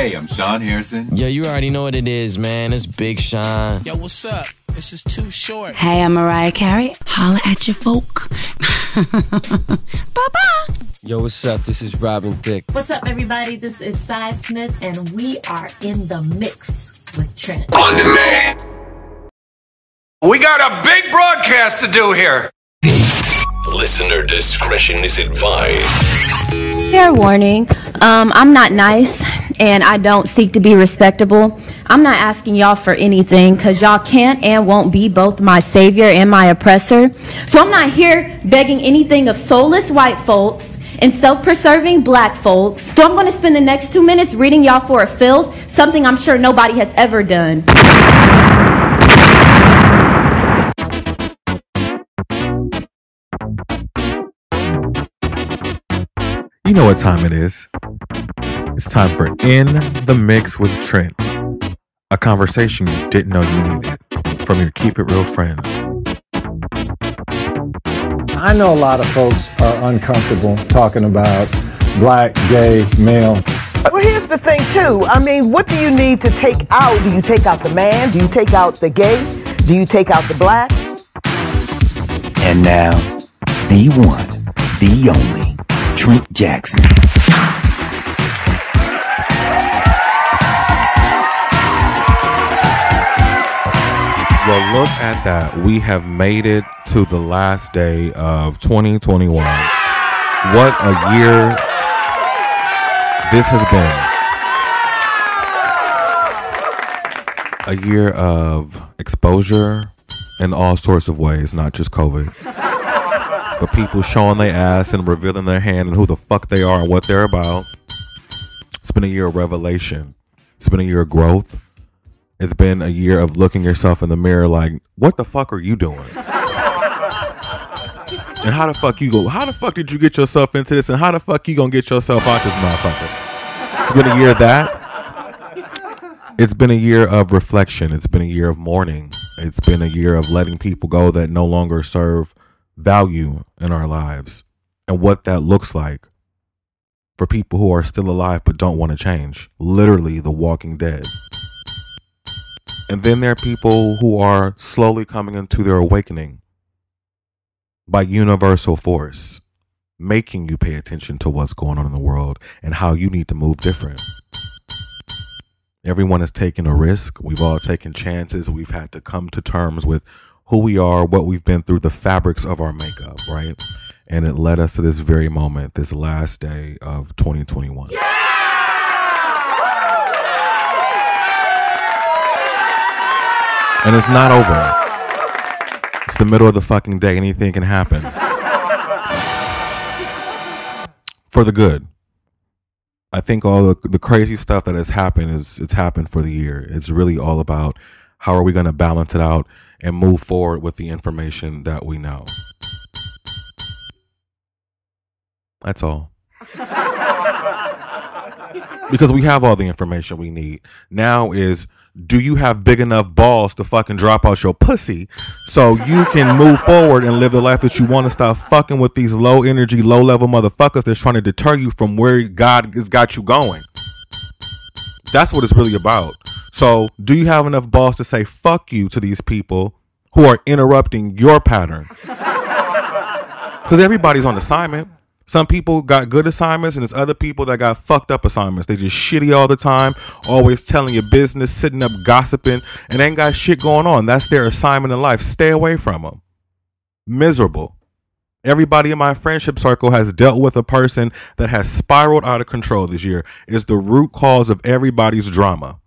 Hey, I'm Sean Harrison. Yo, you already know what it is, man. It's Big Sean. Yo, what's up? This is too short. Hey, I'm Mariah Carey. Holla at your folk. bye bye. Yo, what's up? This is Robin Thicke. What's up, everybody? This is Sy Smith, and we are in the mix with Trent. On demand. We got a big broadcast to do here. Listener discretion is advised. Fair warning. Um, I'm not nice and I don't seek to be respectable. I'm not asking y'all for anything because y'all can't and won't be both my savior and my oppressor. So I'm not here begging anything of soulless white folks and self-preserving black folks. So I'm going to spend the next two minutes reading y'all for a filth, something I'm sure nobody has ever done. You know what time it is. It's time for In the Mix with Trent, a conversation you didn't know you needed from your Keep It Real friend. I know a lot of folks are uncomfortable talking about black, gay, male. Well, here's the thing, too. I mean, what do you need to take out? Do you take out the man? Do you take out the gay? Do you take out the black? And now, the one, the only, Trent Jackson. Well, look at that. We have made it to the last day of 2021. What a year this has been. A year of exposure in all sorts of ways, not just COVID. But people showing their ass and revealing their hand and who the fuck they are and what they're about. It's been a year of revelation. It's been a year of growth. It's been a year of looking yourself in the mirror like, what the fuck are you doing? and how the fuck you go? How the fuck did you get yourself into this? And how the fuck you gonna get yourself out this motherfucker? It's been a year of that. It's been a year of reflection. It's been a year of mourning. It's been a year of letting people go that no longer serve value in our lives and what that looks like for people who are still alive but don't want to change. Literally, the walking dead. And then there are people who are slowly coming into their awakening by universal force, making you pay attention to what's going on in the world and how you need to move different. Everyone has taken a risk. We've all taken chances. We've had to come to terms with who we are, what we've been through, the fabrics of our makeup, right? And it led us to this very moment, this last day of 2021. Yeah! And it's not over. It's the middle of the fucking day. Anything can happen. For the good. I think all the, the crazy stuff that has happened is it's happened for the year. It's really all about how are we going to balance it out and move forward with the information that we know. That's all. because we have all the information we need. Now is do you have big enough balls to fucking drop out your pussy so you can move forward and live the life that you want to stop fucking with these low energy, low level motherfuckers that's trying to deter you from where God has got you going? That's what it's really about. So, do you have enough balls to say fuck you to these people who are interrupting your pattern? Because everybody's on assignment. Some people got good assignments, and there's other people that got fucked up assignments. They just shitty all the time, always telling your business, sitting up gossiping, and ain't got shit going on. That's their assignment in life. Stay away from them. Miserable. Everybody in my friendship circle has dealt with a person that has spiraled out of control this year. Is the root cause of everybody's drama.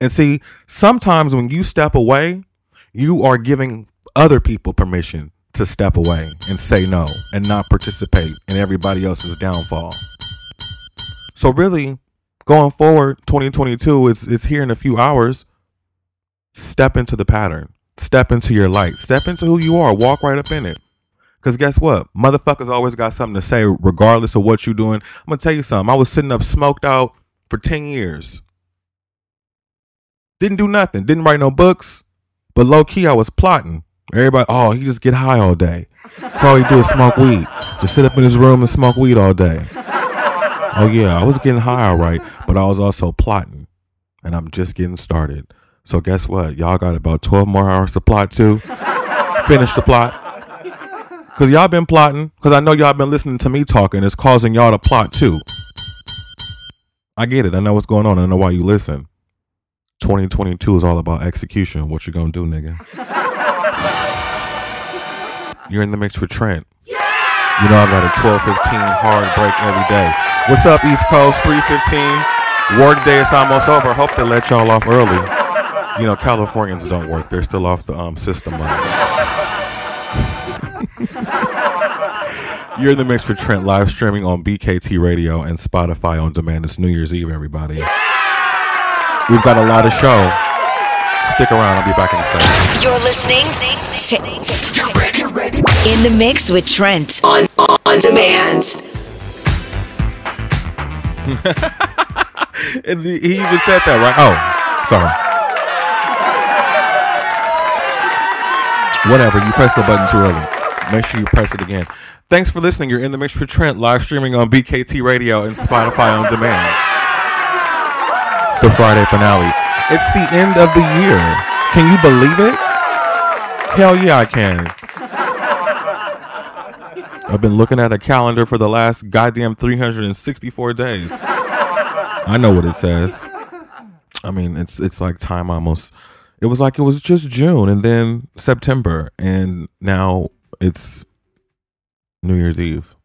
And see, sometimes when you step away, you are giving other people permission to step away and say no and not participate in everybody else's downfall. So really, going forward, 2022 is it's here in a few hours. Step into the pattern. Step into your light. Step into who you are. Walk right up in it. Cause guess what? Motherfuckers always got something to say, regardless of what you're doing. I'm gonna tell you something. I was sitting up smoked out for 10 years. Didn't do nothing. Didn't write no books. But low key, I was plotting. Everybody, oh, he just get high all day. That's all he do is smoke weed. Just sit up in his room and smoke weed all day. Oh yeah, I was getting high, all right, but I was also plotting, and I'm just getting started. So guess what? Y'all got about 12 more hours to plot too. Finish the plot. Cause y'all been plotting. Cause I know y'all been listening to me talking. It's causing y'all to plot too. I get it. I know what's going on. I know why you listen. 2022 is all about execution. What you gonna do, nigga? You're in the mix with Trent. You know I got a 12:15 hard break every day. What's up, East Coast? 3:15. Work day is almost over. Hope they let y'all off early. You know, Californians don't work. They're still off the um, system. You're in the mix for Trent live streaming on BKT Radio and Spotify on demand. It's New Year's Eve, everybody. We've got a lot of show. Stick around. I'll be back in a second. You're listening to In the Mix with Trent on on demand. and he he even said that, right? Oh, sorry. Whatever. You pressed the button too early. Make sure you press it again. Thanks for listening. You're in the mix for Trent, live streaming on BKT Radio and Spotify on demand. It's the Friday finale. It's the end of the year. Can you believe it? Hell yeah, I can. I've been looking at a calendar for the last goddamn 364 days. I know what it says. I mean, it's it's like time almost. It was like it was just June and then September, and now it's New Year's Eve.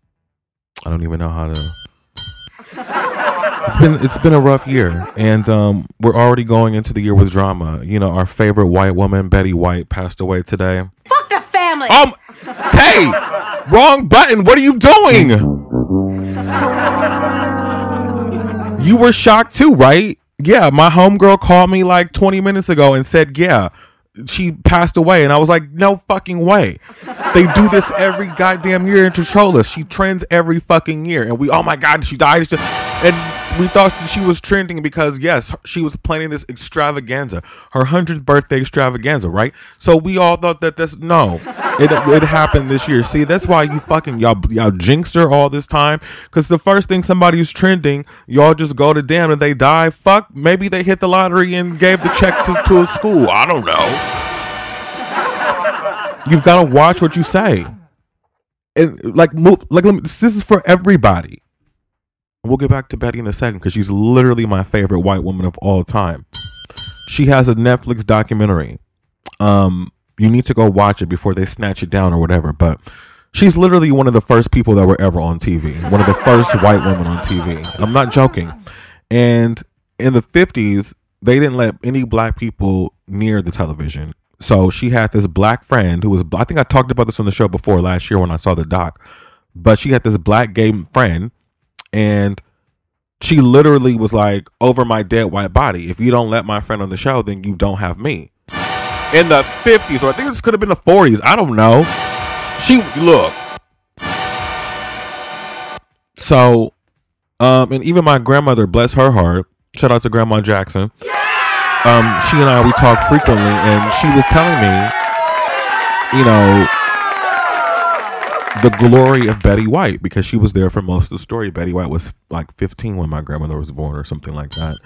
I don't even know how to. It's been it's been a rough year, and um, we're already going into the year with drama. You know, our favorite white woman, Betty White, passed away today. Fuck the family. Um, hey, wrong button. What are you doing? You were shocked too, right? Yeah, my homegirl called me like 20 minutes ago and said, yeah, she passed away. And I was like, no fucking way. They do this every goddamn year in Trollus. She trends every fucking year. And we, oh my God, she died. And we thought she was trending because, yes, she was planning this extravaganza, her 100th birthday extravaganza, right? So we all thought that that's, no, it, it happened this year. See, that's why you fucking, y'all, y'all jinxed her all this time. Because the first thing somebody is trending, y'all just go to damn and they die. Fuck, maybe they hit the lottery and gave the check to, to a school. I don't know. You've got to watch what you say. And like, move, like, let me, this is for everybody. We'll get back to Betty in a second because she's literally my favorite white woman of all time. She has a Netflix documentary. Um, you need to go watch it before they snatch it down or whatever. But she's literally one of the first people that were ever on TV. One of the first white women on TV. I'm not joking. And in the 50s, they didn't let any black people near the television. So she had this black friend who was, I think I talked about this on the show before last year when I saw the doc, but she had this black gay friend and she literally was like, over my dead white body. If you don't let my friend on the show, then you don't have me. In the 50s, or I think this could have been the 40s. I don't know. She, look. So, um, and even my grandmother, bless her heart, shout out to Grandma Jackson um, she and I we talk frequently, and she was telling me, you know, the glory of Betty White because she was there for most of the story. Betty White was like 15 when my grandmother was born, or something like that.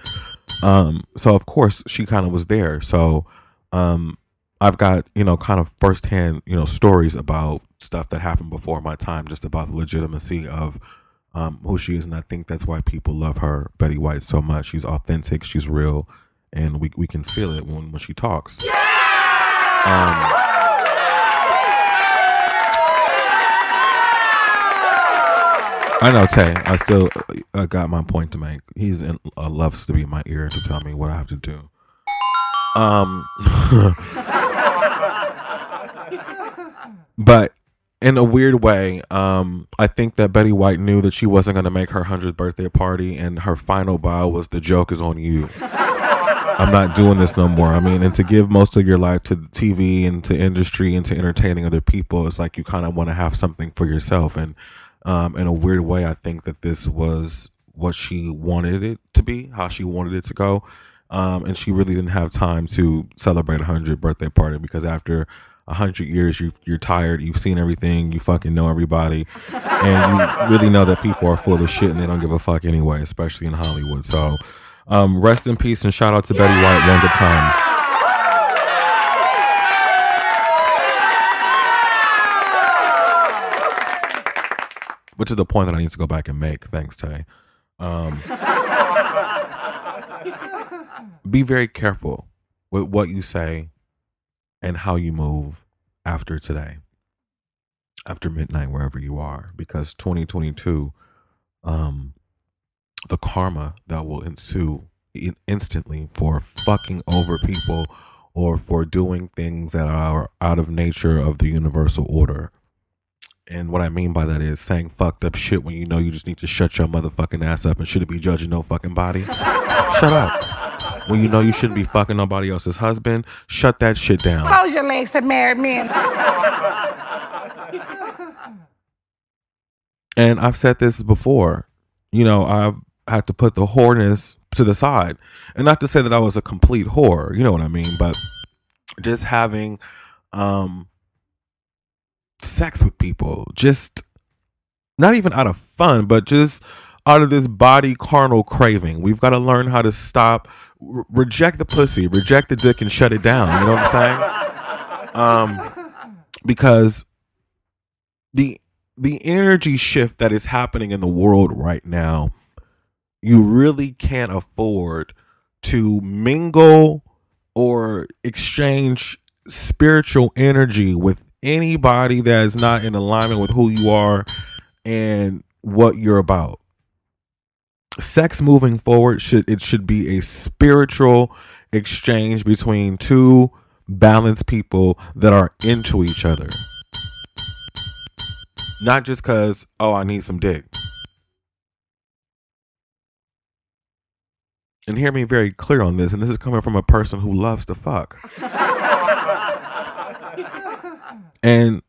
Um, so of course she kind of was there. So, um, I've got you know kind of firsthand you know stories about stuff that happened before my time, just about the legitimacy of um, who she is, and I think that's why people love her, Betty White, so much. She's authentic. She's real and we we can feel it when when she talks. Um, I know Tay. I still uh, got my point to make. He's in, uh, loves to be in my ear to tell me what I have to do. Um, but in a weird way, um, I think that Betty White knew that she wasn't going to make her hundredth birthday party, and her final bow was, "The joke is on you." I'm not doing this no more. I mean, and to give most of your life to the TV and to industry and to entertaining other people, it's like you kind of want to have something for yourself. And um, in a weird way, I think that this was what she wanted it to be, how she wanted it to go. Um, and she really didn't have time to celebrate a hundred birthday party because after a hundred years, you you're tired, you've seen everything, you fucking know everybody, and you really know that people are full of shit and they don't give a fuck anyway, especially in Hollywood. So, um, rest in peace and shout out to Betty White one good time. Which is the point that I need to go back and make. Thanks, Tay. Um, be very careful with what you say and how you move after today, after midnight, wherever you are, because 2022, um, the karma that will ensue in- instantly for fucking over people or for doing things that are out of nature of the universal order. And what I mean by that is saying fucked up shit when you know you just need to shut your motherfucking ass up and shouldn't be judging no fucking body. shut up. When you know you shouldn't be fucking nobody else's husband, shut that shit down. Close your legs to married men. And I've said this before. You know, I've had to put the whoreness to the side. And not to say that I was a complete whore, you know what I mean, but just having um sex with people, just not even out of fun, but just out of this body carnal craving. We've got to learn how to stop, re- reject the pussy, reject the dick, and shut it down. You know what I'm saying? Um, because the the energy shift that is happening in the world right now, you really can't afford to mingle or exchange spiritual energy with anybody that is not in alignment with who you are and what you're about. Sex moving forward should it should be a spiritual exchange between two balanced people that are into each other. Not just cuz oh I need some dick. And hear me very clear on this and this is coming from a person who loves to fuck. And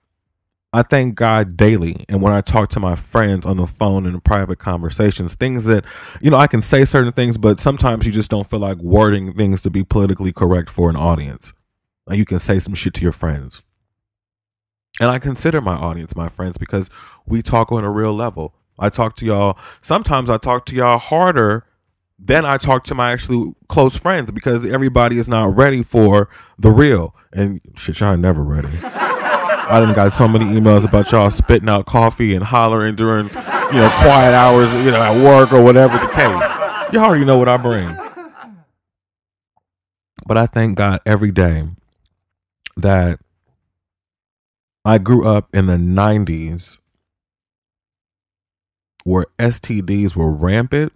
I thank God daily. And when I talk to my friends on the phone in private conversations, things that, you know, I can say certain things, but sometimes you just don't feel like wording things to be politically correct for an audience. Like you can say some shit to your friends. And I consider my audience my friends because we talk on a real level. I talk to y'all. Sometimes I talk to y'all harder than I talk to my actually close friends because everybody is not ready for the real. And shit, y'all never ready. I done got so many emails about y'all spitting out coffee and hollering during, you know, quiet hours, you know, at work or whatever the case. Y'all already know what I bring. But I thank God every day that I grew up in the 90s where STDs were rampant.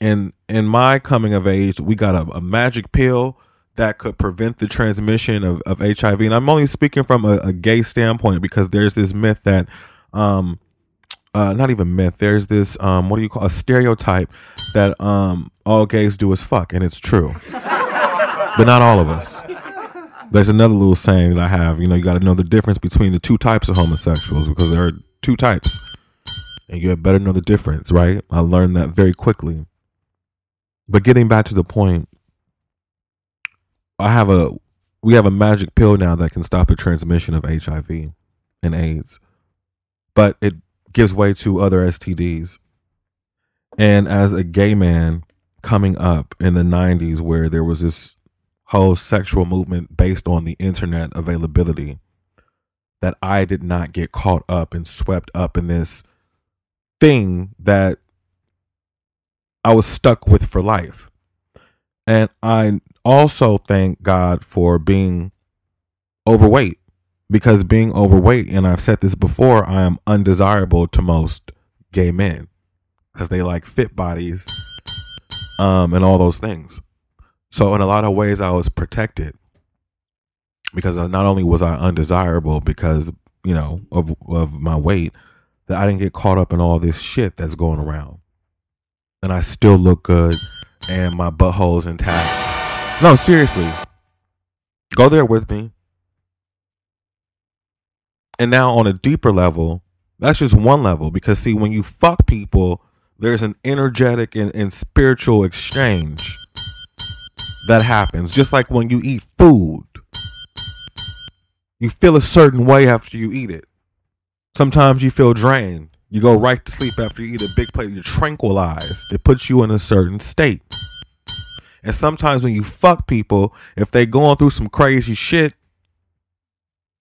And in my coming of age, we got a, a magic pill that could prevent the transmission of, of HIV. And I'm only speaking from a, a gay standpoint because there's this myth that, um, uh, not even myth, there's this, um, what do you call a stereotype that um, all gays do is fuck. And it's true. but not all of us. There's another little saying that I have, you know, you got to know the difference between the two types of homosexuals because there are two types. And you better know the difference, right? I learned that very quickly. But getting back to the point, I have a we have a magic pill now that can stop the transmission of HIV and AIDS, but it gives way to other STDs. And as a gay man coming up in the 90s, where there was this whole sexual movement based on the internet availability, that I did not get caught up and swept up in this thing that I was stuck with for life. And I also thank God for being overweight because being overweight, and I've said this before, I am undesirable to most gay men because they like fit bodies um, and all those things. So, in a lot of ways, I was protected because not only was I undesirable because, you know, of, of my weight, that I didn't get caught up in all this shit that's going around. And I still look good and my butthole's intact. No, seriously. Go there with me. And now on a deeper level, that's just one level because see, when you fuck people, there's an energetic and, and spiritual exchange that happens. Just like when you eat food, You feel a certain way after you eat it. Sometimes you feel drained. You go right to sleep after you eat a big plate. You're tranquilized. It puts you in a certain state. And sometimes when you fuck people, if they going through some crazy shit,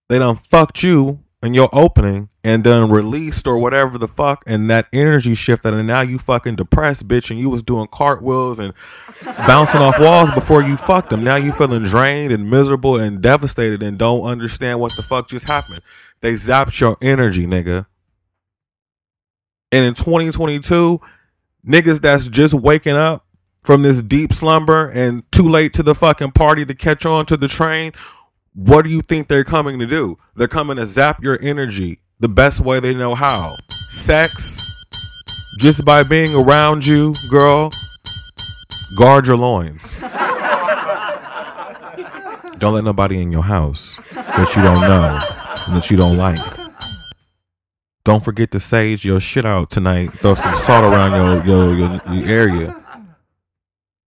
they done fucked you in your opening and done released or whatever the fuck, and that energy shifted, and now you fucking depressed, bitch, and you was doing cartwheels and bouncing off walls before you fucked them. Now you feeling drained and miserable and devastated and don't understand what the fuck just happened. They zapped your energy, nigga. And in 2022, niggas that's just waking up from this deep slumber and too late to the fucking party to catch on to the train, what do you think they're coming to do? They're coming to zap your energy the best way they know how. Sex, just by being around you, girl, guard your loins. Don't let nobody in your house that you don't know and that you don't like. Don't forget to sage your shit out tonight. Throw some salt around your, your, your, your area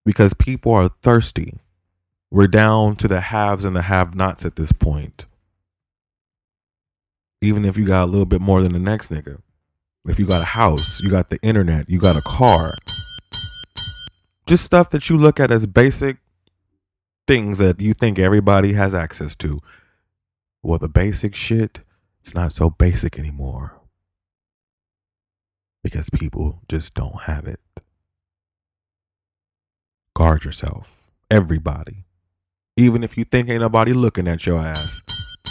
because people are thirsty. We're down to the haves and the have nots at this point. Even if you got a little bit more than the next nigga. If you got a house, you got the internet, you got a car. Just stuff that you look at as basic things that you think everybody has access to. Well, the basic shit, it's not so basic anymore. Because people just don't have it. Guard yourself. Everybody. Even if you think ain't nobody looking at your ass,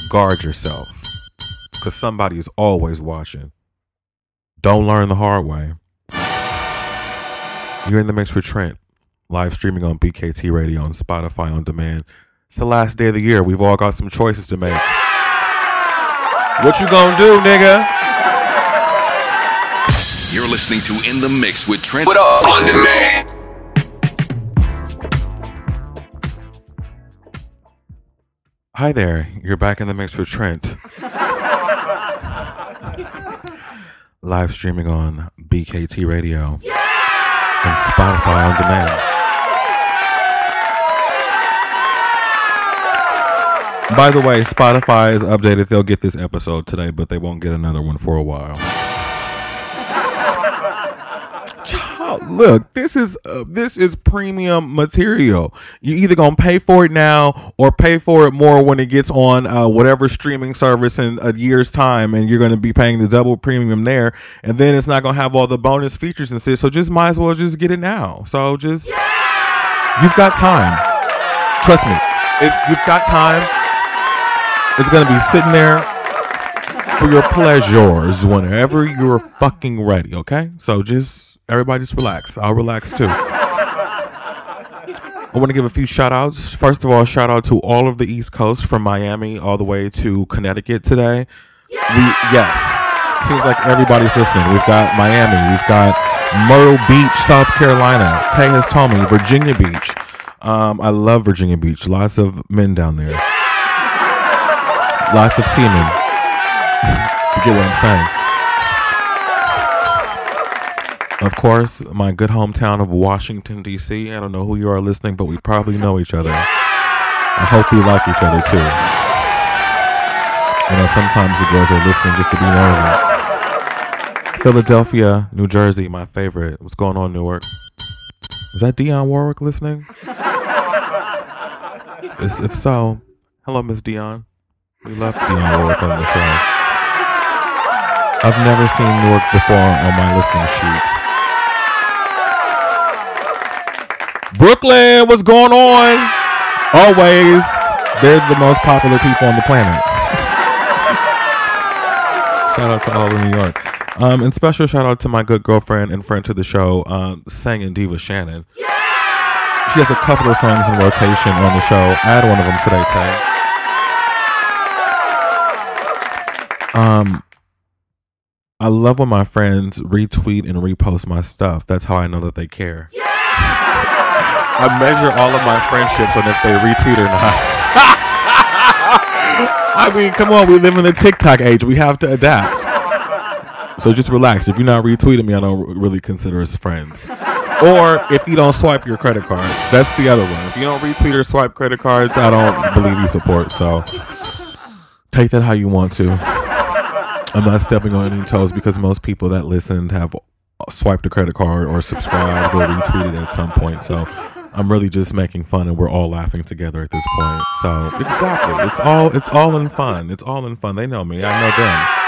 guard yourself. Because somebody is always watching. Don't learn the hard way. You're in the mix with Trent, live streaming on BKT Radio on Spotify on demand. It's the last day of the year. We've all got some choices to make. What you gonna do, nigga? You're listening to In the Mix with Trent on demand. Hi there. You're back in the mix with Trent. Live streaming on BKT Radio and Spotify on demand. By the way, Spotify is updated. They'll get this episode today, but they won't get another one for a while. Look, this is uh, this is premium material. You either gonna pay for it now or pay for it more when it gets on uh, whatever streaming service in a year's time, and you're gonna be paying the double premium there, and then it's not gonna have all the bonus features and shit. So just might as well just get it now. So just you've got time. Trust me, if you've got time, it's gonna be sitting there for your pleasures whenever you're fucking ready. Okay, so just everybody just relax. I'll relax too. I want to give a few shout outs. First of all, shout out to all of the East Coast from Miami all the way to Connecticut today. We, yes, seems like everybody's listening. We've got Miami, we've got Myrtle Beach, South Carolina. Told me Virginia Beach. Um, I love Virginia Beach. Lots of men down there. Lots of semen. Forget what I'm saying. Of course, my good hometown of Washington, D.C. I don't know who you are listening, but we probably know each other. I hope we like each other too. You know, sometimes the girls are listening just to be nosy. Philadelphia, New Jersey, my favorite. What's going on, Newark? Is that Dionne Warwick listening? If so, hello, Miss Dionne. We love Dionne Warwick on the show. I've never seen Newark before on my listening sheets. Brooklyn, what's going on? Always, they're the most popular people on the planet. shout out to all of New York. Um, and special shout out to my good girlfriend and friend to the show, um, singing Diva Shannon. She has a couple of songs in rotation on the show. I had one of them today, Tay. Um, I love when my friends retweet and repost my stuff. That's how I know that they care. I measure all of my friendships on if they retweet or not. I mean, come on, we live in the TikTok age. We have to adapt. So just relax. If you're not retweeting me, I don't really consider us friends. Or if you don't swipe your credit cards, that's the other one. If you don't retweet or swipe credit cards, I don't believe you support. So Take that how you want to. I'm not stepping on any toes because most people that listened have swiped a credit card or subscribed or retweeted at some point. So I'm really just making fun and we're all laughing together at this point. So exactly. It's all it's all in fun. It's all in fun. They know me. I know them.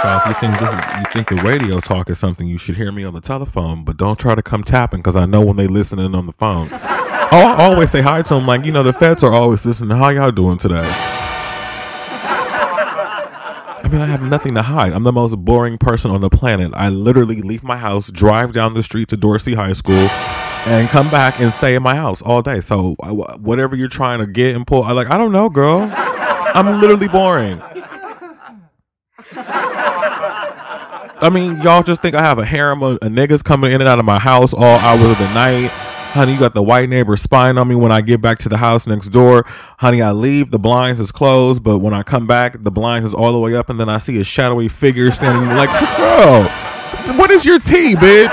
So if you think this is, you think the radio talk is something, you should hear me on the telephone, but don't try to come tapping because I know when they listening on the phones. I always say hi to them, like you know, the feds are always listening. How y'all doing today? I mean, I have nothing to hide. I'm the most boring person on the planet. I literally leave my house, drive down the street to Dorsey High School, and come back and stay in my house all day. So whatever you're trying to get and pull, I like. I don't know, girl. I'm literally boring. I mean, y'all just think I have a harem of niggas coming in and out of my house all hours of the night. Honey, you got the white neighbor spying on me when I get back to the house next door. Honey, I leave, the blinds is closed, but when I come back, the blinds is all the way up, and then I see a shadowy figure standing like, girl, what is your tea, bitch?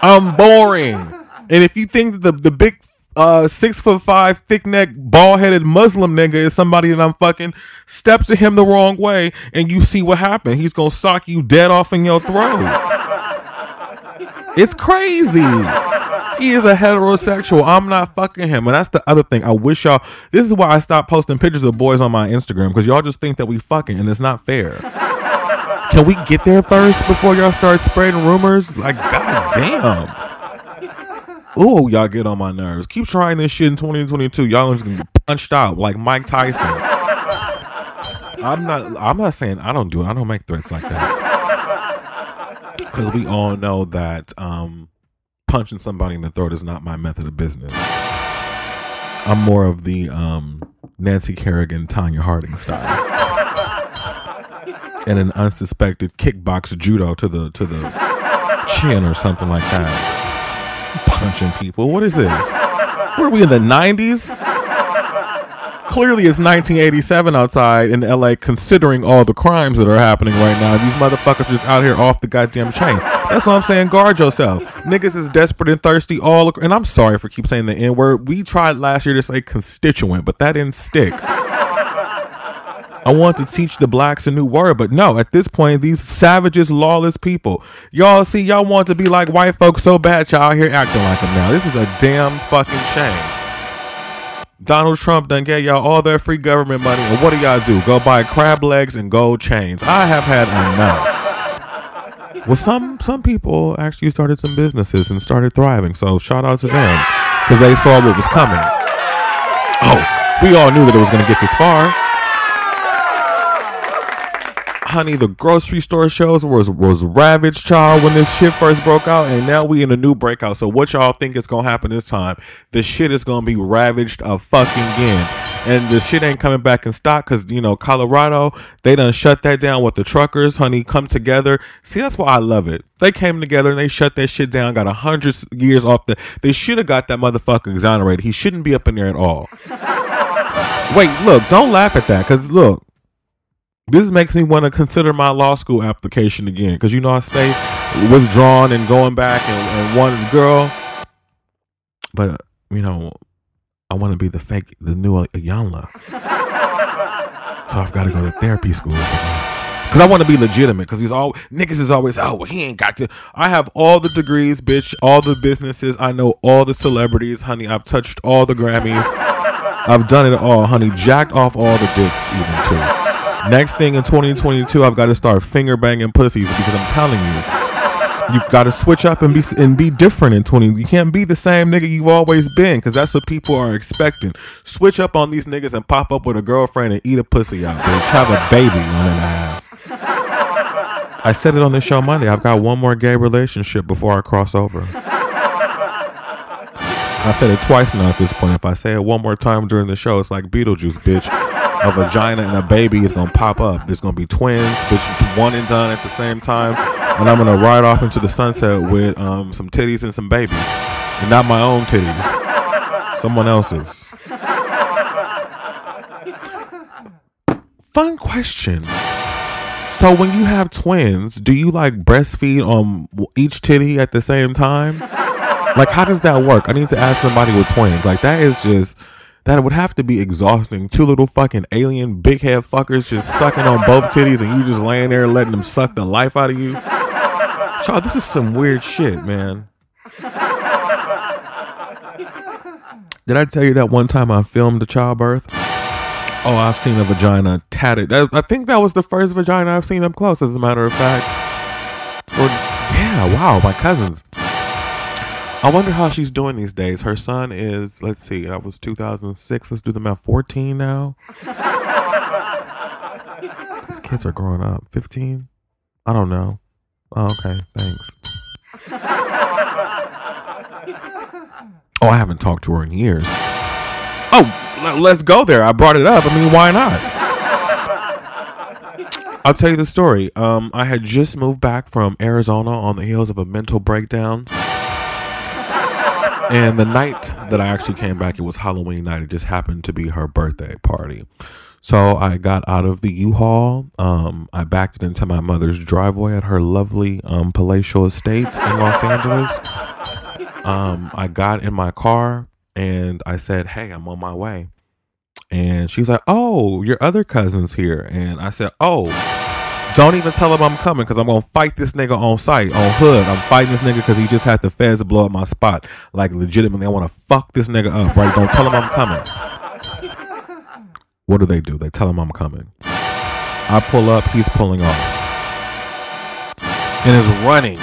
I'm boring. And if you think the the big uh, six foot five, thick neck, bald headed Muslim nigga is somebody that I'm fucking, step to him the wrong way, and you see what happened. He's gonna sock you dead off in your throat. It's crazy. He is a heterosexual. I'm not fucking him. And that's the other thing. I wish y'all, this is why I stopped posting pictures of boys on my Instagram, because y'all just think that we fucking, and it's not fair. Can we get there first before y'all start spreading rumors? Like, god damn. Oh, y'all get on my nerves. Keep trying this shit in 2022. Y'all just gonna get punched out like Mike Tyson. I'm not. I'm not saying I don't do it. I don't make threats like that because we all know that um, punching somebody in the throat is not my method of business. I'm more of the um, Nancy Kerrigan, Tonya Harding style, and an unsuspected kickbox judo to the to the chin or something like that punching people. What is this? Are we in the 90s? Clearly, it's 1987 outside in LA, considering all the crimes that are happening right now. These motherfuckers just out here off the goddamn chain. That's what I'm saying. Guard yourself. Niggas is desperate and thirsty all. And I'm sorry for keep saying the N word. We tried last year to say constituent, but that didn't stick. I want to teach the blacks a new word, but no, at this point, these savages, lawless people, y'all see, y'all want to be like white folks so bad, y'all here acting like them now. This is a damn fucking shame. Donald Trump done gave y'all all their free government money, and what do y'all do? Go buy crab legs and gold chains. I have had enough. Well, some some people actually started some businesses and started thriving, so shout out to them because they saw what was coming. Oh, we all knew that it was going to get this far honey, the grocery store shows was was ravaged, child, when this shit first broke out, and now we in a new breakout. So what y'all think is gonna happen this time? The shit is gonna be ravaged a fucking again, and the shit ain't coming back in stock because you know Colorado they done shut that down with the truckers, honey. Come together. See, that's why I love it. They came together and they shut that shit down. Got a hundred years off the. They should have got that motherfucker exonerated. He shouldn't be up in there at all. Wait, look, don't laugh at that because look, this makes me want to consider my law school application again because you know I stay withdrawn and going back and, and wanted girl, but you know I want to be the fake, the new Iyanla. so I've got to go to therapy school because I want to be legitimate. Because he's all niggas is always oh well, he ain't got to. I have all the degrees, bitch, all the businesses. I know all the celebrities, honey. I've touched all the Grammys. I've done it all, honey. Jacked off all the dicks, even too. Next thing in 2022, I've got to start finger banging pussies because I'm telling you, you've got to switch up and be and be different in 20. You can't be the same nigga you've always been because that's what people are expecting. Switch up on these niggas and pop up with a girlfriend and eat a pussy out, bitch. Have a baby on an ass. I said it on this show Monday. I've got one more gay relationship before I cross over. I said it twice now at this point. If I say it one more time during the show, it's like Beetlejuice, bitch a vagina and a baby is gonna pop up. There's gonna be twins, bitch, one and done at the same time, and I'm gonna ride off into the sunset with um, some titties and some babies, and not my own titties, someone else's. Fun question. So when you have twins, do you like breastfeed on each titty at the same time? Like, how does that work? I need to ask somebody with twins. Like, that is just that would have to be exhausting. Two little fucking alien big head fuckers just sucking on both titties, and you just laying there letting them suck the life out of you. Child, this is some weird shit, man. Did I tell you that one time I filmed a childbirth? Oh, I've seen a vagina tatted. I think that was the first vagina I've seen up close, as a matter of fact. Or, yeah, wow, my cousins. I wonder how she's doing these days. Her son is, let's see, that was 2006. Let's do the math. 14 now. These kids are growing up. 15? I don't know. Oh, okay, thanks. Oh, I haven't talked to her in years. Oh, l- let's go there. I brought it up. I mean, why not? I'll tell you the story. Um, I had just moved back from Arizona on the heels of a mental breakdown. And the night that I actually came back, it was Halloween night. It just happened to be her birthday party. So I got out of the U-Haul. Um, I backed it into my mother's driveway at her lovely um, palatial estate in Los Angeles. Um, I got in my car and I said, "Hey, I'm on my way." And she's like, "Oh, your other cousin's here." And I said, "Oh, don't even tell him I'm coming because I'm gonna fight this nigga on site on hood. I'm fighting this nigga because he just had the feds blow up my spot. Like legitimately, I want to fuck this nigga up. Right? Don't tell him I'm coming." What do they do? They tell him I'm coming. I pull up, he's pulling off. And is running.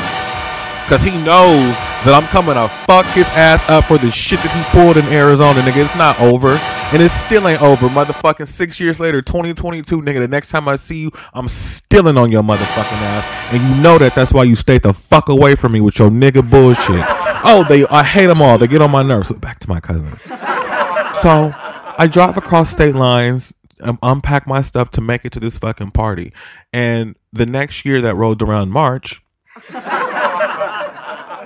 Cause he knows that I'm coming to fuck his ass up for the shit that he pulled in Arizona, nigga. It's not over. And it still ain't over. Motherfucking six years later, 2022, nigga. The next time I see you, I'm stealing on your motherfucking ass. And you know that that's why you stay the fuck away from me with your nigga bullshit. Oh, they I hate them all. They get on my nerves. Back to my cousin. So I drive across state lines, um, unpack my stuff to make it to this fucking party. And the next year that rolled around March,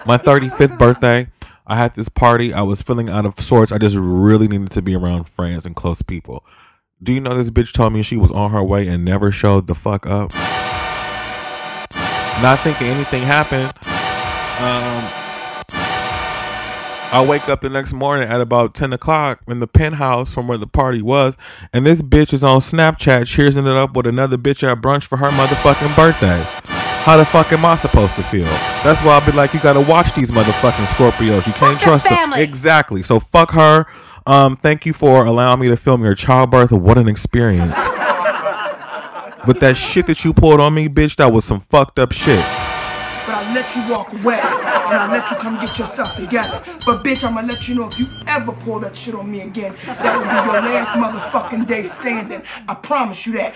my 35th birthday, I had this party. I was feeling out of sorts. I just really needed to be around friends and close people. Do you know this bitch told me she was on her way and never showed the fuck up? Not thinking anything happened. Um, I wake up the next morning at about 10 o'clock in the penthouse from where the party was, and this bitch is on Snapchat cheersing it up with another bitch at brunch for her motherfucking birthday. How the fuck am I supposed to feel? That's why I'll be like, you gotta watch these motherfucking Scorpios. You can't trust them. Exactly. So fuck her. Um, thank you for allowing me to film your childbirth. What an experience. but that shit that you pulled on me, bitch, that was some fucked up shit. But I'll let you walk away, and I'll let you come get yourself together. But bitch, I'ma let you know if you ever pull that shit on me again, that will be your last motherfucking day standing. I promise you that.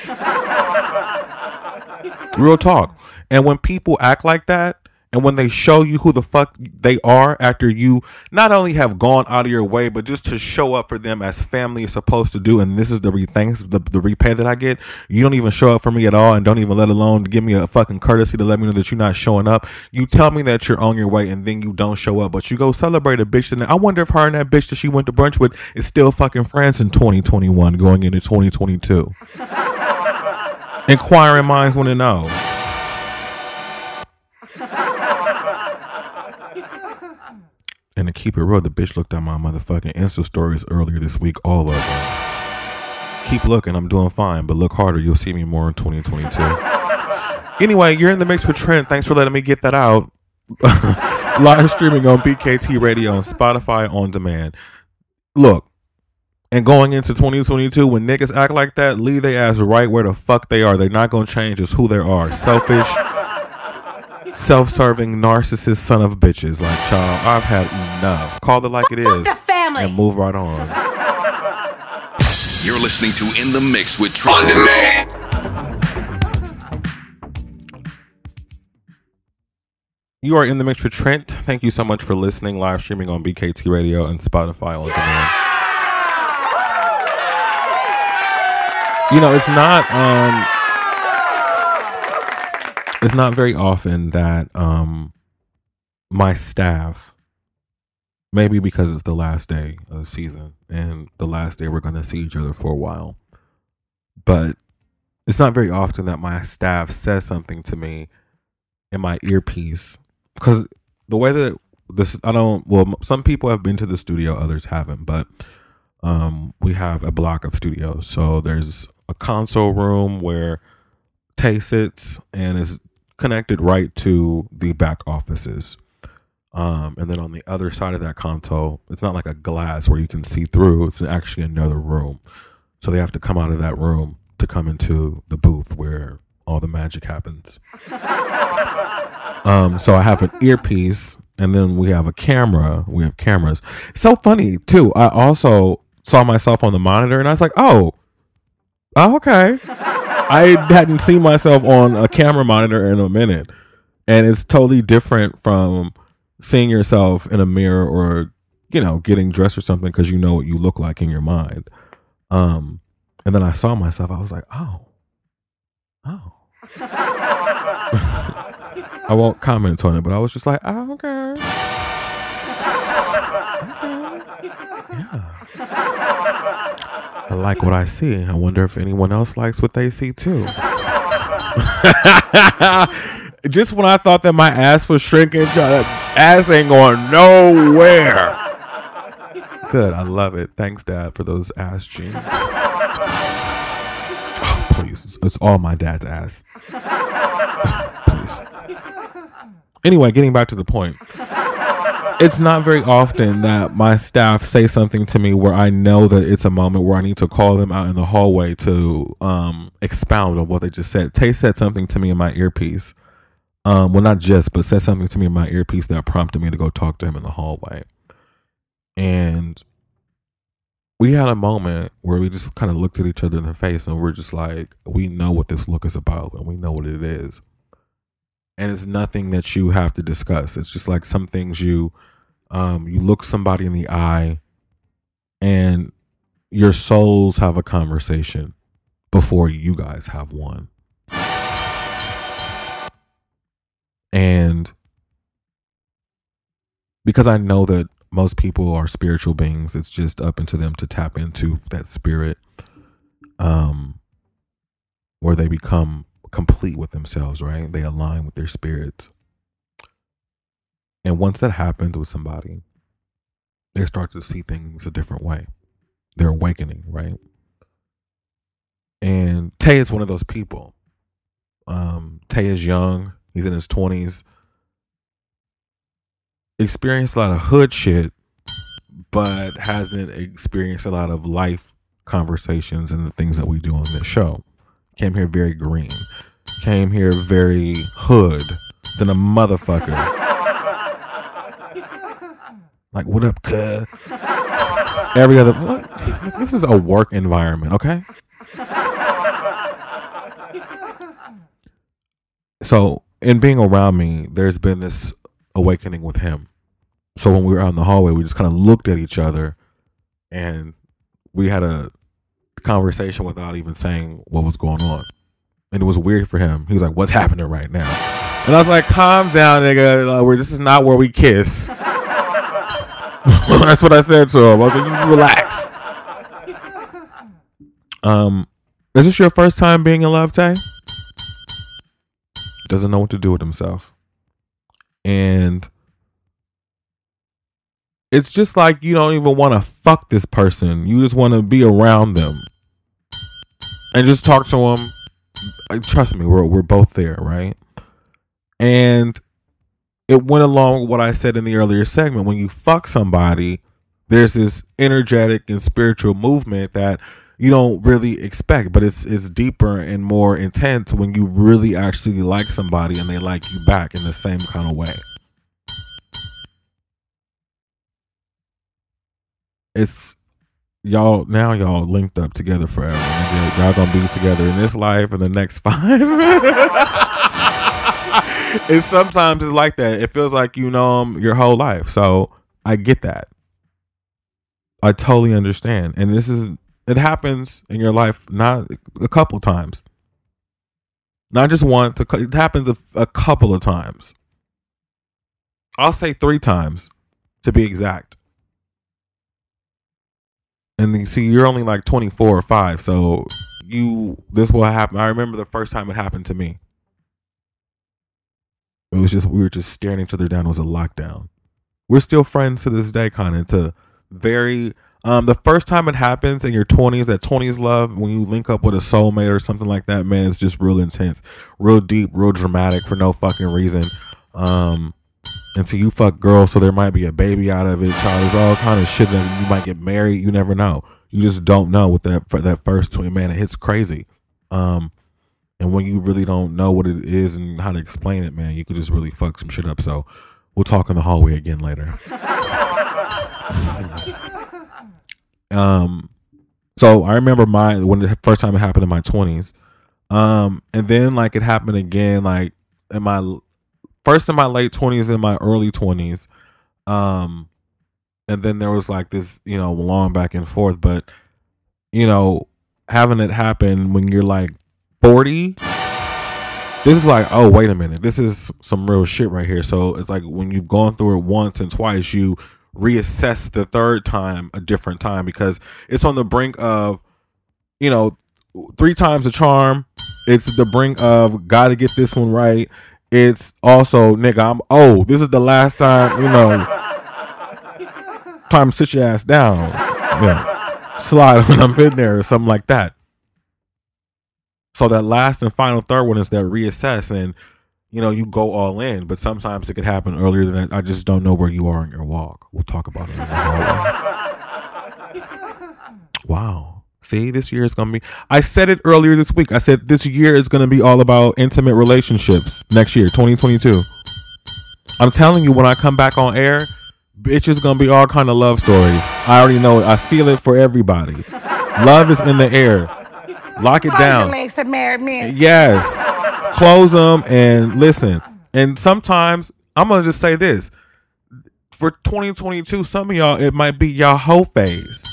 Real talk. And when people act like that, and when they show you who the fuck they are after you not only have gone out of your way, but just to show up for them as family is supposed to do, and this is the re- thanks the, the repay that I get. You don't even show up for me at all, and don't even let alone give me a fucking courtesy to let me know that you're not showing up. You tell me that you're on your way, and then you don't show up, but you go celebrate a bitch. And I wonder if her and that bitch that she went to brunch with is still fucking friends in 2021, going into 2022. Inquiring minds want to know. And to keep it real, the bitch looked at my motherfucking Insta stories earlier this week, all of them. Keep looking, I'm doing fine, but look harder, you'll see me more in 2022. anyway, you're in the mix with Trent. Thanks for letting me get that out. Live streaming on BKT Radio and Spotify on demand. Look, and going into 2022, when niggas act like that, leave their ass right where the fuck they are. They're not gonna change. It's who they are. Selfish self-serving narcissist son of bitches. Like child i've had enough. Call it like it is family. and move right on. You're listening to In the Mix with Trent. On demand. you are in the mix with trent. Thank you so much for listening. Live streaming on bkt radio and spotify on demand. You know it's not um it's not very often that um my staff maybe because it's the last day of the season and the last day we're going to see each other for a while but it's not very often that my staff says something to me in my earpiece because the way that this I don't. Well, some people have been to the studio, others haven't, but um, we have a block of studios. So there's a console room where Tay sits and is connected right to the back offices. Um, and then on the other side of that console, it's not like a glass where you can see through. It's actually another room. So they have to come out of that room to come into the booth where all the magic happens. um, so I have an earpiece, and then we have a camera. We have cameras. so funny too. I also saw myself on the monitor, and I was like, "Oh, oh okay." I hadn't seen myself on a camera monitor in a minute, and it's totally different from seeing yourself in a mirror or you know getting dressed or something because you know what you look like in your mind. Um, and then I saw myself. I was like, oh, oh. I won't comment on it, but I was just like, oh, okay. okay. I like what I see. I wonder if anyone else likes what they see too. Just when I thought that my ass was shrinking, uh, ass ain't going nowhere. Good. I love it. Thanks, Dad, for those ass jeans. Oh, please. It's all my dad's ass. please. Anyway, getting back to the point it's not very often that my staff say something to me where I know that it's a moment where I need to call them out in the hallway to um, expound on what they just said. Tay said something to me in my earpiece. Um, well, not just, but said something to me in my earpiece that prompted me to go talk to him in the hallway. And we had a moment where we just kind of looked at each other in the face and we're just like, we know what this look is about and we know what it is. And it's nothing that you have to discuss. It's just like some things you um, you look somebody in the eye and your souls have a conversation before you guys have one. And because I know that most people are spiritual beings, it's just up into them to tap into that spirit um where they become complete with themselves, right? They align with their spirits. And once that happens with somebody, they start to see things a different way. They're awakening, right? And Tay is one of those people. Um, Tay is young, he's in his 20s, experienced a lot of hood shit, but hasn't experienced a lot of life conversations and the things that we do on this show. Came here very green, came here very hood than a motherfucker. Like, what up, cuz? Every other. This is a work environment, okay? So, in being around me, there's been this awakening with him. So, when we were out in the hallway, we just kind of looked at each other and we had a conversation without even saying what was going on. And it was weird for him. He was like, What's happening right now? And I was like, Calm down, nigga. Uh, this is not where we kiss. That's what I said to him. I was like, just relax. Um, is this your first time being in love, Tay? Doesn't know what to do with himself. And it's just like you don't even want to fuck this person. You just want to be around them and just talk to them. Trust me, we're we're both there, right? And it went along with what I said in the earlier segment. When you fuck somebody, there's this energetic and spiritual movement that you don't really expect, but it's it's deeper and more intense when you really actually like somebody and they like you back in the same kind of way. It's y'all now y'all linked up together forever. Y'all gonna be together in this life and the next five. it's sometimes it's like that. It feels like you know them your whole life. So I get that. I totally understand. And this is it happens in your life not a couple times. Not just once, it happens a, a couple of times. I'll say 3 times to be exact. And you see you're only like 24 or 5, so you this will happen. I remember the first time it happened to me. It was just we were just staring each other down. It was a lockdown. we're still friends to this day, kind of. To very um, the first time it happens in your twenties, that twenties love when you link up with a soulmate or something like that, man, it's just real intense, real deep, real dramatic for no fucking reason. Um, until you fuck girls, so there might be a baby out of it. Child, there's all kind of shit that you might get married. You never know. You just don't know with that for that first twin. Man, it hits crazy. Um, and when you really don't know what it is and how to explain it, man, you could just really fuck some shit up. So we'll talk in the hallway again later. um, so I remember my when the first time it happened in my twenties. Um, and then like it happened again, like in my first in my late twenties, in my early twenties. Um, and then there was like this, you know, long back and forth. But you know, having it happen when you're like forty, this is like, oh wait a minute, this is some real shit right here. So it's like when you've gone through it once and twice, you reassess the third time a different time because it's on the brink of, you know, three times a charm. It's the brink of got to get this one right. It's also nigga, I'm oh, this is the last time, you know, time to sit your ass down. Yeah, slide when I'm in there or something like that. So that last and final third one is that reassess and you know, you go all in, but sometimes it could happen earlier than that. I just don't know where you are in your walk. We'll talk about it. wow. See, this year is going to be. I said it earlier this week. I said this year is going to be all about intimate relationships next year, 2022. I'm telling you, when I come back on air, bitch is going to be all kind of love stories. I already know it. I feel it for everybody. Love is in the air. Lock it down. legs to married men. Yes. Close them and listen. And sometimes I'm gonna just say this: for 2022, some of y'all it might be y'all whole phase.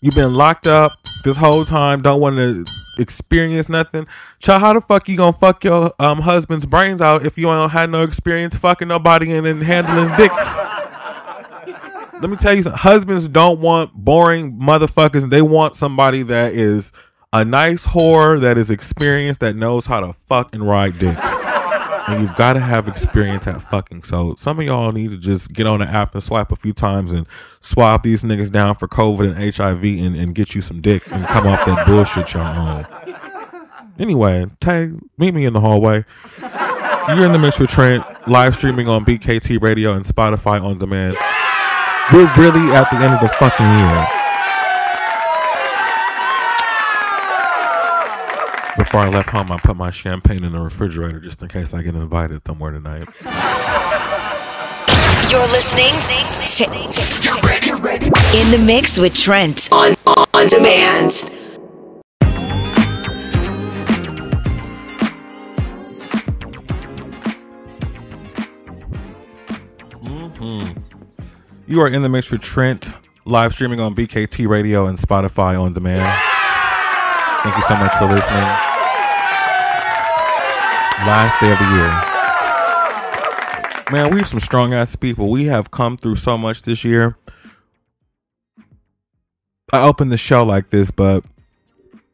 You've been locked up this whole time, don't want to experience nothing. Child, how the fuck you gonna fuck your um husband's brains out if you don't have no experience fucking nobody and, and handling dicks? Let me tell you something. Husbands don't want boring motherfuckers. They want somebody that is a nice whore that is experienced that knows how to fuck and ride dicks. And you've got to have experience at fucking. So some of y'all need to just get on the app and swipe a few times and swap these niggas down for COVID and HIV and, and get you some dick and come off that bullshit y'all on. Anyway, Tay meet me in the hallway. You're in the mix with Trent, live streaming on BKT Radio and Spotify on demand. We're really at the end of the fucking year. Before I left home, I put my champagne in the refrigerator just in case I get invited somewhere tonight. You're listening to In the Mix with Trent on on demand. Mm-hmm. You are in the mix with Trent, live streaming on BKT Radio and Spotify on demand. Thank you so much for listening. Last day of the year. Man, we're some strong ass people. We have come through so much this year. I opened the show like this, but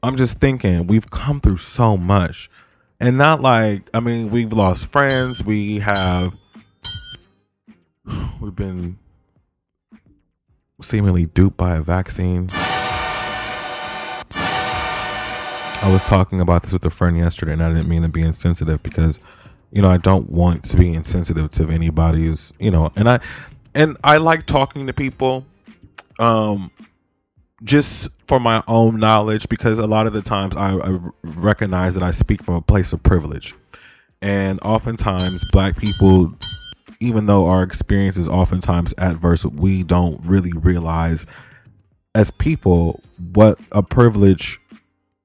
I'm just thinking we've come through so much. And not like, I mean, we've lost friends. We have, we've been seemingly duped by a vaccine. I was talking about this with a friend yesterday, and I didn't mean to be insensitive because, you know, I don't want to be insensitive to anybody's, you know, and I, and I like talking to people, um, just for my own knowledge because a lot of the times I, I recognize that I speak from a place of privilege, and oftentimes black people, even though our experience is oftentimes adverse, we don't really realize as people what a privilege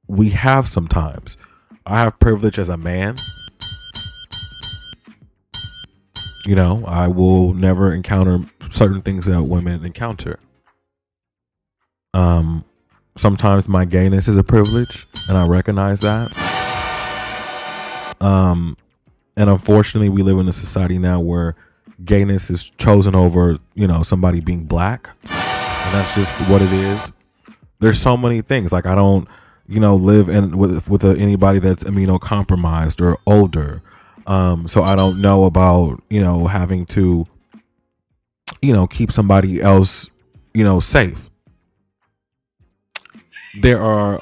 we have sometimes. I have privilege as a man. You know, I will never encounter certain things that women encounter. Um, sometimes my gayness is a privilege, and I recognize that. Um, and unfortunately, we live in a society now where gayness is chosen over, you know, somebody being black, and that's just what it is. There's so many things. Like I don't you know, live in with with anybody that's immunocompromised or older. Um, so I don't know about you know having to you know, keep somebody else, you know, safe. There are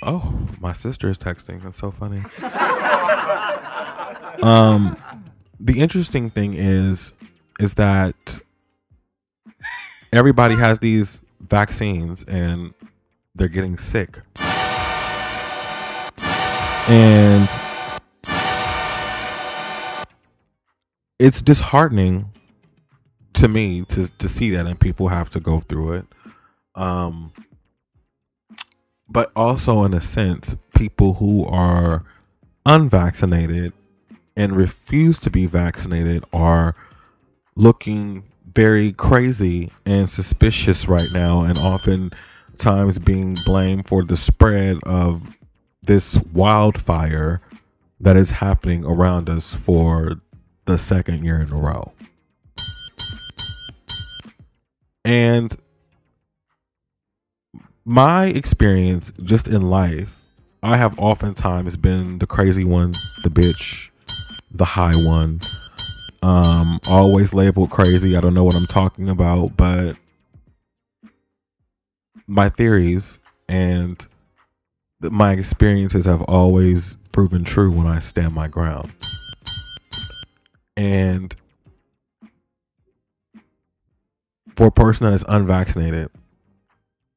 oh, my sister is texting. That's so funny. um the interesting thing is is that everybody has these vaccines and they're getting sick. And it's disheartening to me to to see that and people have to go through it. Um but also in a sense people who are unvaccinated and refuse to be vaccinated are looking very crazy and suspicious right now and often times being blamed for the spread of this wildfire that is happening around us for the second year in a row. And my experience just in life, I have oftentimes been the crazy one, the bitch, the high one. Um, always labeled crazy. I don't know what I'm talking about, but my theories and my experiences have always proven true when I stand my ground. And for a person that is unvaccinated,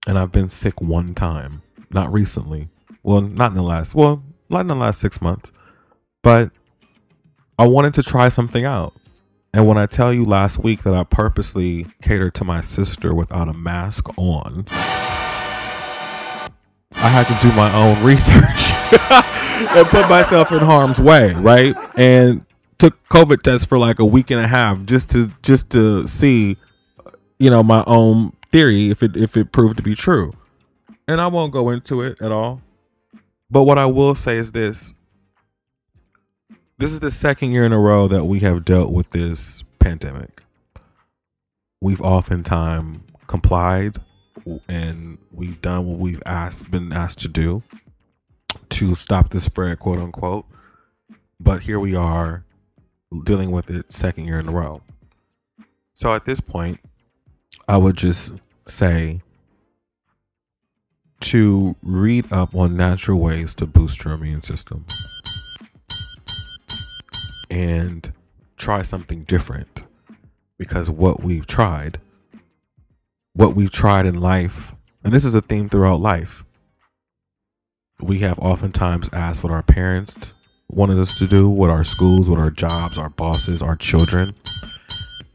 and I've been sick one time, not recently. Well, not in the last, well, not in the last six months, but I wanted to try something out. And when I tell you last week that I purposely catered to my sister without a mask on, I had to do my own research and put myself in harm's way, right? And took COVID tests for like a week and a half just to just to see, you know, my own theory if it if it proved to be true. And I won't go into it at all. But what I will say is this this is the second year in a row that we have dealt with this pandemic. We've oftentimes complied and we've done what we've asked been asked to do to stop the spread, quote unquote. But here we are dealing with it second year in a row. So at this point, I would just say to read up on natural ways to boost your immune system and try something different because what we've tried what we've tried in life and this is a theme throughout life. We have oftentimes asked what our parents wanted us to do what our schools what our jobs our bosses our children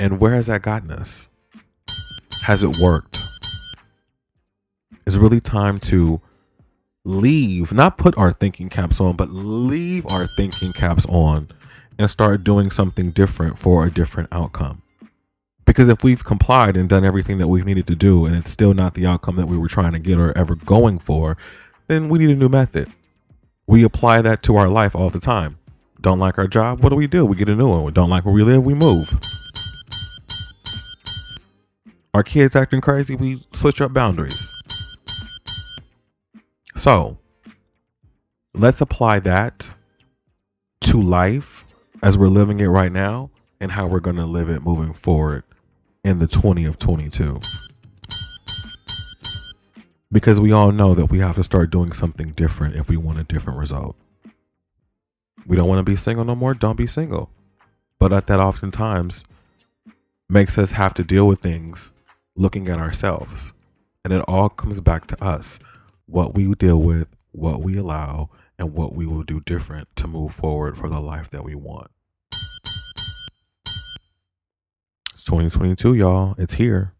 and where has that gotten us? Has it worked? It's really time to leave not put our thinking caps on but leave our thinking caps on and start doing something different for a different outcome. Because if we've complied and done everything that we've needed to do and it's still not the outcome that we were trying to get or ever going for, then we need a new method. We apply that to our life all the time. Don't like our job? What do we do? We get a new one. We don't like where we live? We move. Our kids acting crazy? We switch up boundaries. So, let's apply that to life as we're living it right now and how we're going to live it moving forward in the 20 of 22. Because we all know that we have to start doing something different if we want a different result. We don't want to be single no more, don't be single. But that oftentimes makes us have to deal with things looking at ourselves. And it all comes back to us what we deal with, what we allow, and what we will do different to move forward for the life that we want. It's 2022, y'all. It's here.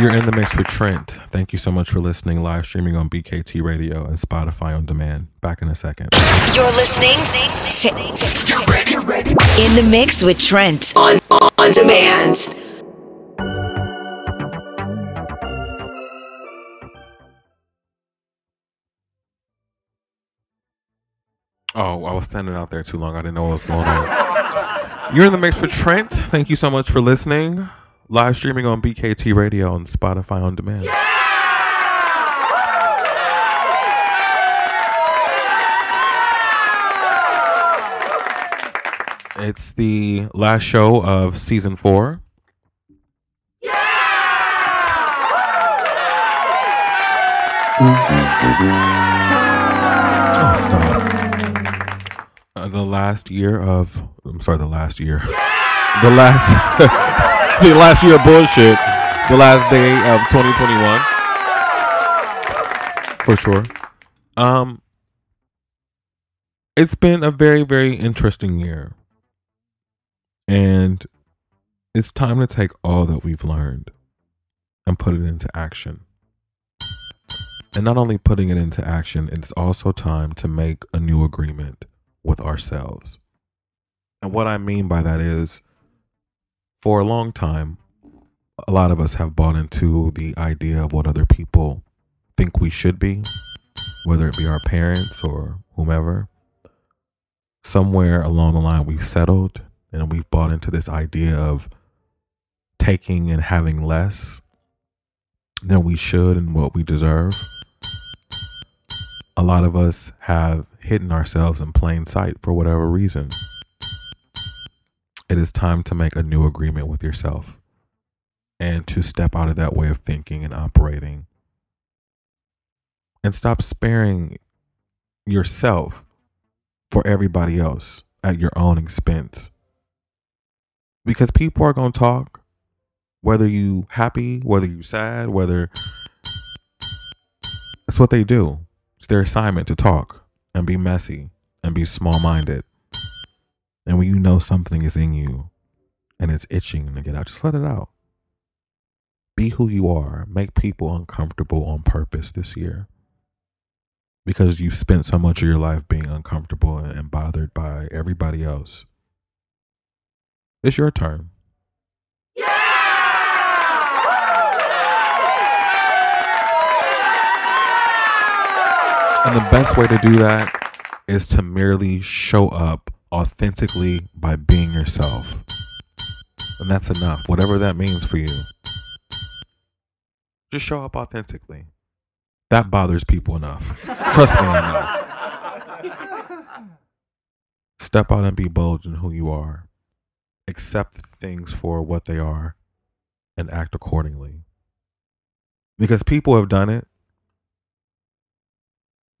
You're in the mix with Trent. Thank you so much for listening. Live streaming on BKT Radio and Spotify on demand. Back in a second. You're listening to In the Mix with Trent on, on demand. Oh, I was standing out there too long. I didn't know what was going on. You're in the mix for Trent. Thank you so much for listening. Live streaming on BKT Radio and Spotify on demand. Yeah! It's the last show of season four. Yeah! The last year of, I'm sorry, the last year. The last, the last year of bullshit. The last day of 2021. For sure. Um, it's been a very, very interesting year. And it's time to take all that we've learned and put it into action. And not only putting it into action, it's also time to make a new agreement with ourselves. And what I mean by that is, for a long time, a lot of us have bought into the idea of what other people think we should be, whether it be our parents or whomever. Somewhere along the line, we've settled and we've bought into this idea of taking and having less than we should and what we deserve. A lot of us have hidden ourselves in plain sight for whatever reason. It is time to make a new agreement with yourself and to step out of that way of thinking and operating and stop sparing yourself for everybody else at your own expense. Because people are going to talk whether you happy, whether you sad, whether that's what they do. It's their assignment to talk and be messy and be small-minded. And when you know something is in you and it's itching to get out, just let it out. Be who you are. Make people uncomfortable on purpose this year. Because you've spent so much of your life being uncomfortable and bothered by everybody else. It's your turn. And the best way to do that is to merely show up authentically by being yourself. And that's enough, whatever that means for you. Just show up authentically. That bothers people enough. Trust me, I know. Step out and be bold in who you are. Accept things for what they are and act accordingly. Because people have done it.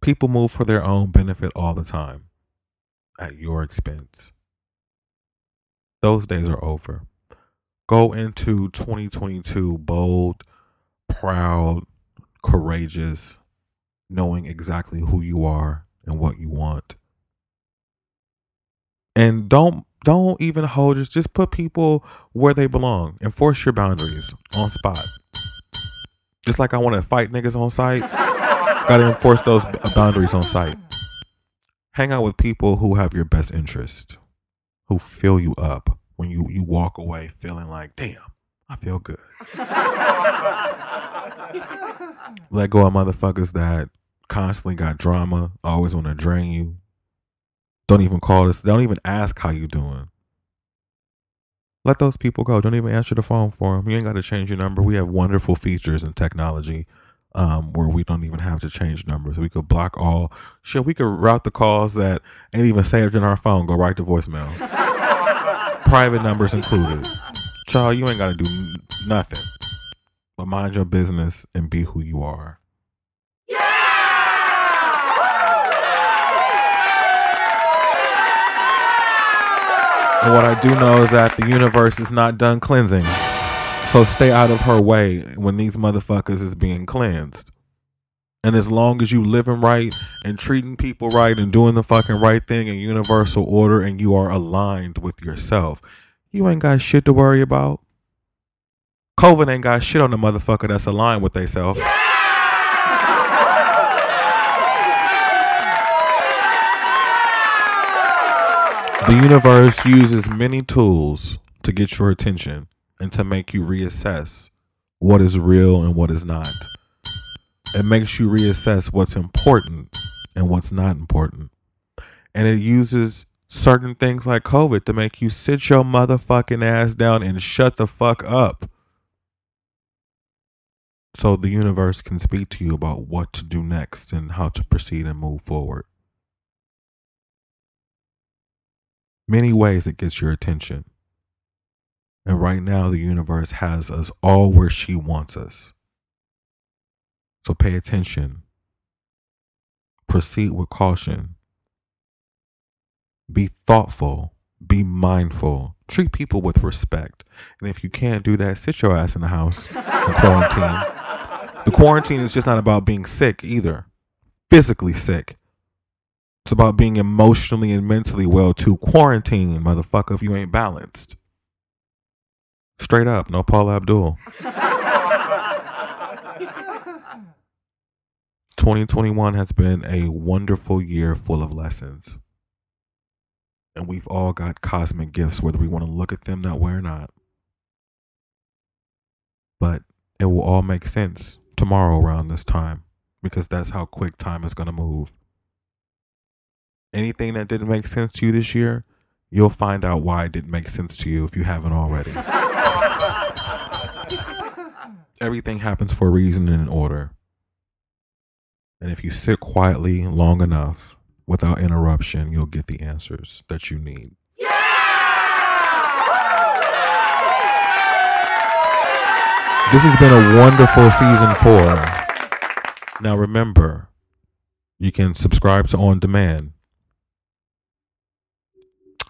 People move for their own benefit all the time at your expense. Those days are over. Go into 2022 bold, proud, courageous, knowing exactly who you are and what you want. And don't don't even hold just just put people where they belong. Enforce your boundaries on spot. Just like I want to fight niggas on sight, gotta enforce those boundaries on site. Hang out with people who have your best interest, who fill you up when you you walk away feeling like, damn, I feel good. Let go of motherfuckers that constantly got drama, always want to drain you. Don't even call us. Don't even ask how you doing. Let those people go. Don't even answer the phone for them. You ain't got to change your number. We have wonderful features and technology um, where we don't even have to change numbers. We could block all. Shit, we could route the calls that ain't even saved in our phone. Go right to voicemail. Private numbers included. Child, you ain't got to do nothing but mind your business and be who you are. And what I do know is that the universe is not done cleansing. So stay out of her way when these motherfuckers is being cleansed. And as long as you living right and treating people right and doing the fucking right thing in universal order and you are aligned with yourself, you ain't got shit to worry about. COVID ain't got shit on the motherfucker that's aligned with theyself. The universe uses many tools to get your attention and to make you reassess what is real and what is not. It makes you reassess what's important and what's not important. And it uses certain things like COVID to make you sit your motherfucking ass down and shut the fuck up. So the universe can speak to you about what to do next and how to proceed and move forward. Many ways it gets your attention. And right now, the universe has us all where she wants us. So pay attention. Proceed with caution. Be thoughtful. Be mindful. Treat people with respect. And if you can't do that, sit your ass in the house and quarantine. The quarantine is just not about being sick either, physically sick. It's about being emotionally and mentally well too. Quarantine, motherfucker, if you ain't balanced. Straight up, no Paula Abdul. 2021 has been a wonderful year full of lessons. And we've all got cosmic gifts, whether we want to look at them that way or not. But it will all make sense tomorrow around this time because that's how quick time is going to move. Anything that didn't make sense to you this year, you'll find out why it didn't make sense to you if you haven't already. Everything happens for a reason and in order. And if you sit quietly long enough without interruption, you'll get the answers that you need. This has been a wonderful season four. Now remember, you can subscribe to On Demand.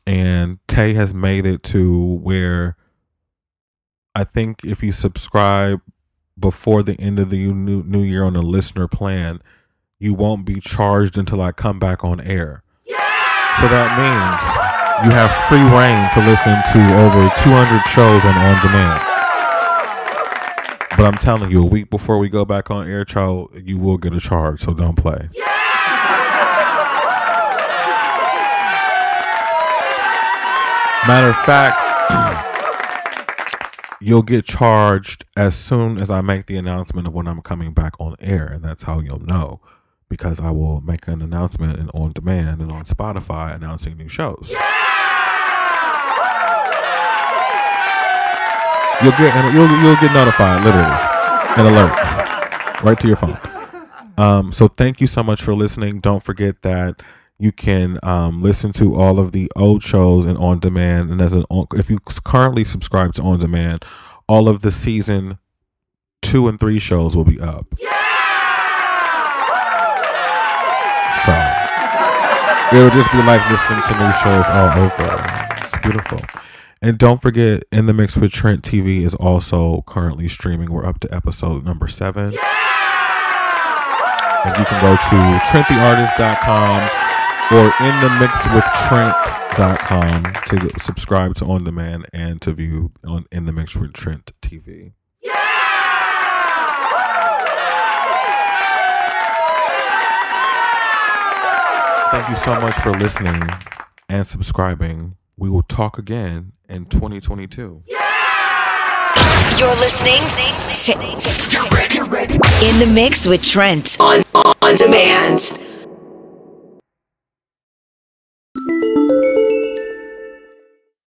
And Tay has made it to where I think if you subscribe before the end of the new, new year on a listener plan, you won't be charged until I come back on air. So that means you have free reign to listen to over 200 shows on On Demand. But I'm telling you, a week before we go back on air, child, you will get a charge, so don't play. Matter of fact, you'll get charged as soon as I make the announcement of when I'm coming back on air, and that's how you'll know because I will make an announcement and on demand and on Spotify announcing new shows. You'll get you'll you'll get notified literally, an alert right to your phone. Um, so thank you so much for listening. Don't forget that you can um, listen to all of the old shows and on demand. And as an if you currently subscribe to on demand, all of the season two and three shows will be up. So it'll just be like listening to new shows all over. It's beautiful. And don't forget, In the Mix with Trent TV is also currently streaming. We're up to episode number seven. And you can go to trenttheartist.com or inthemixwithtrent.com to subscribe to On Demand and to view on In the Mix with Trent TV. Thank you so much for listening and subscribing. We will talk again in 2022. Yeah! You're listening to In the Mix with Trent on, on demand.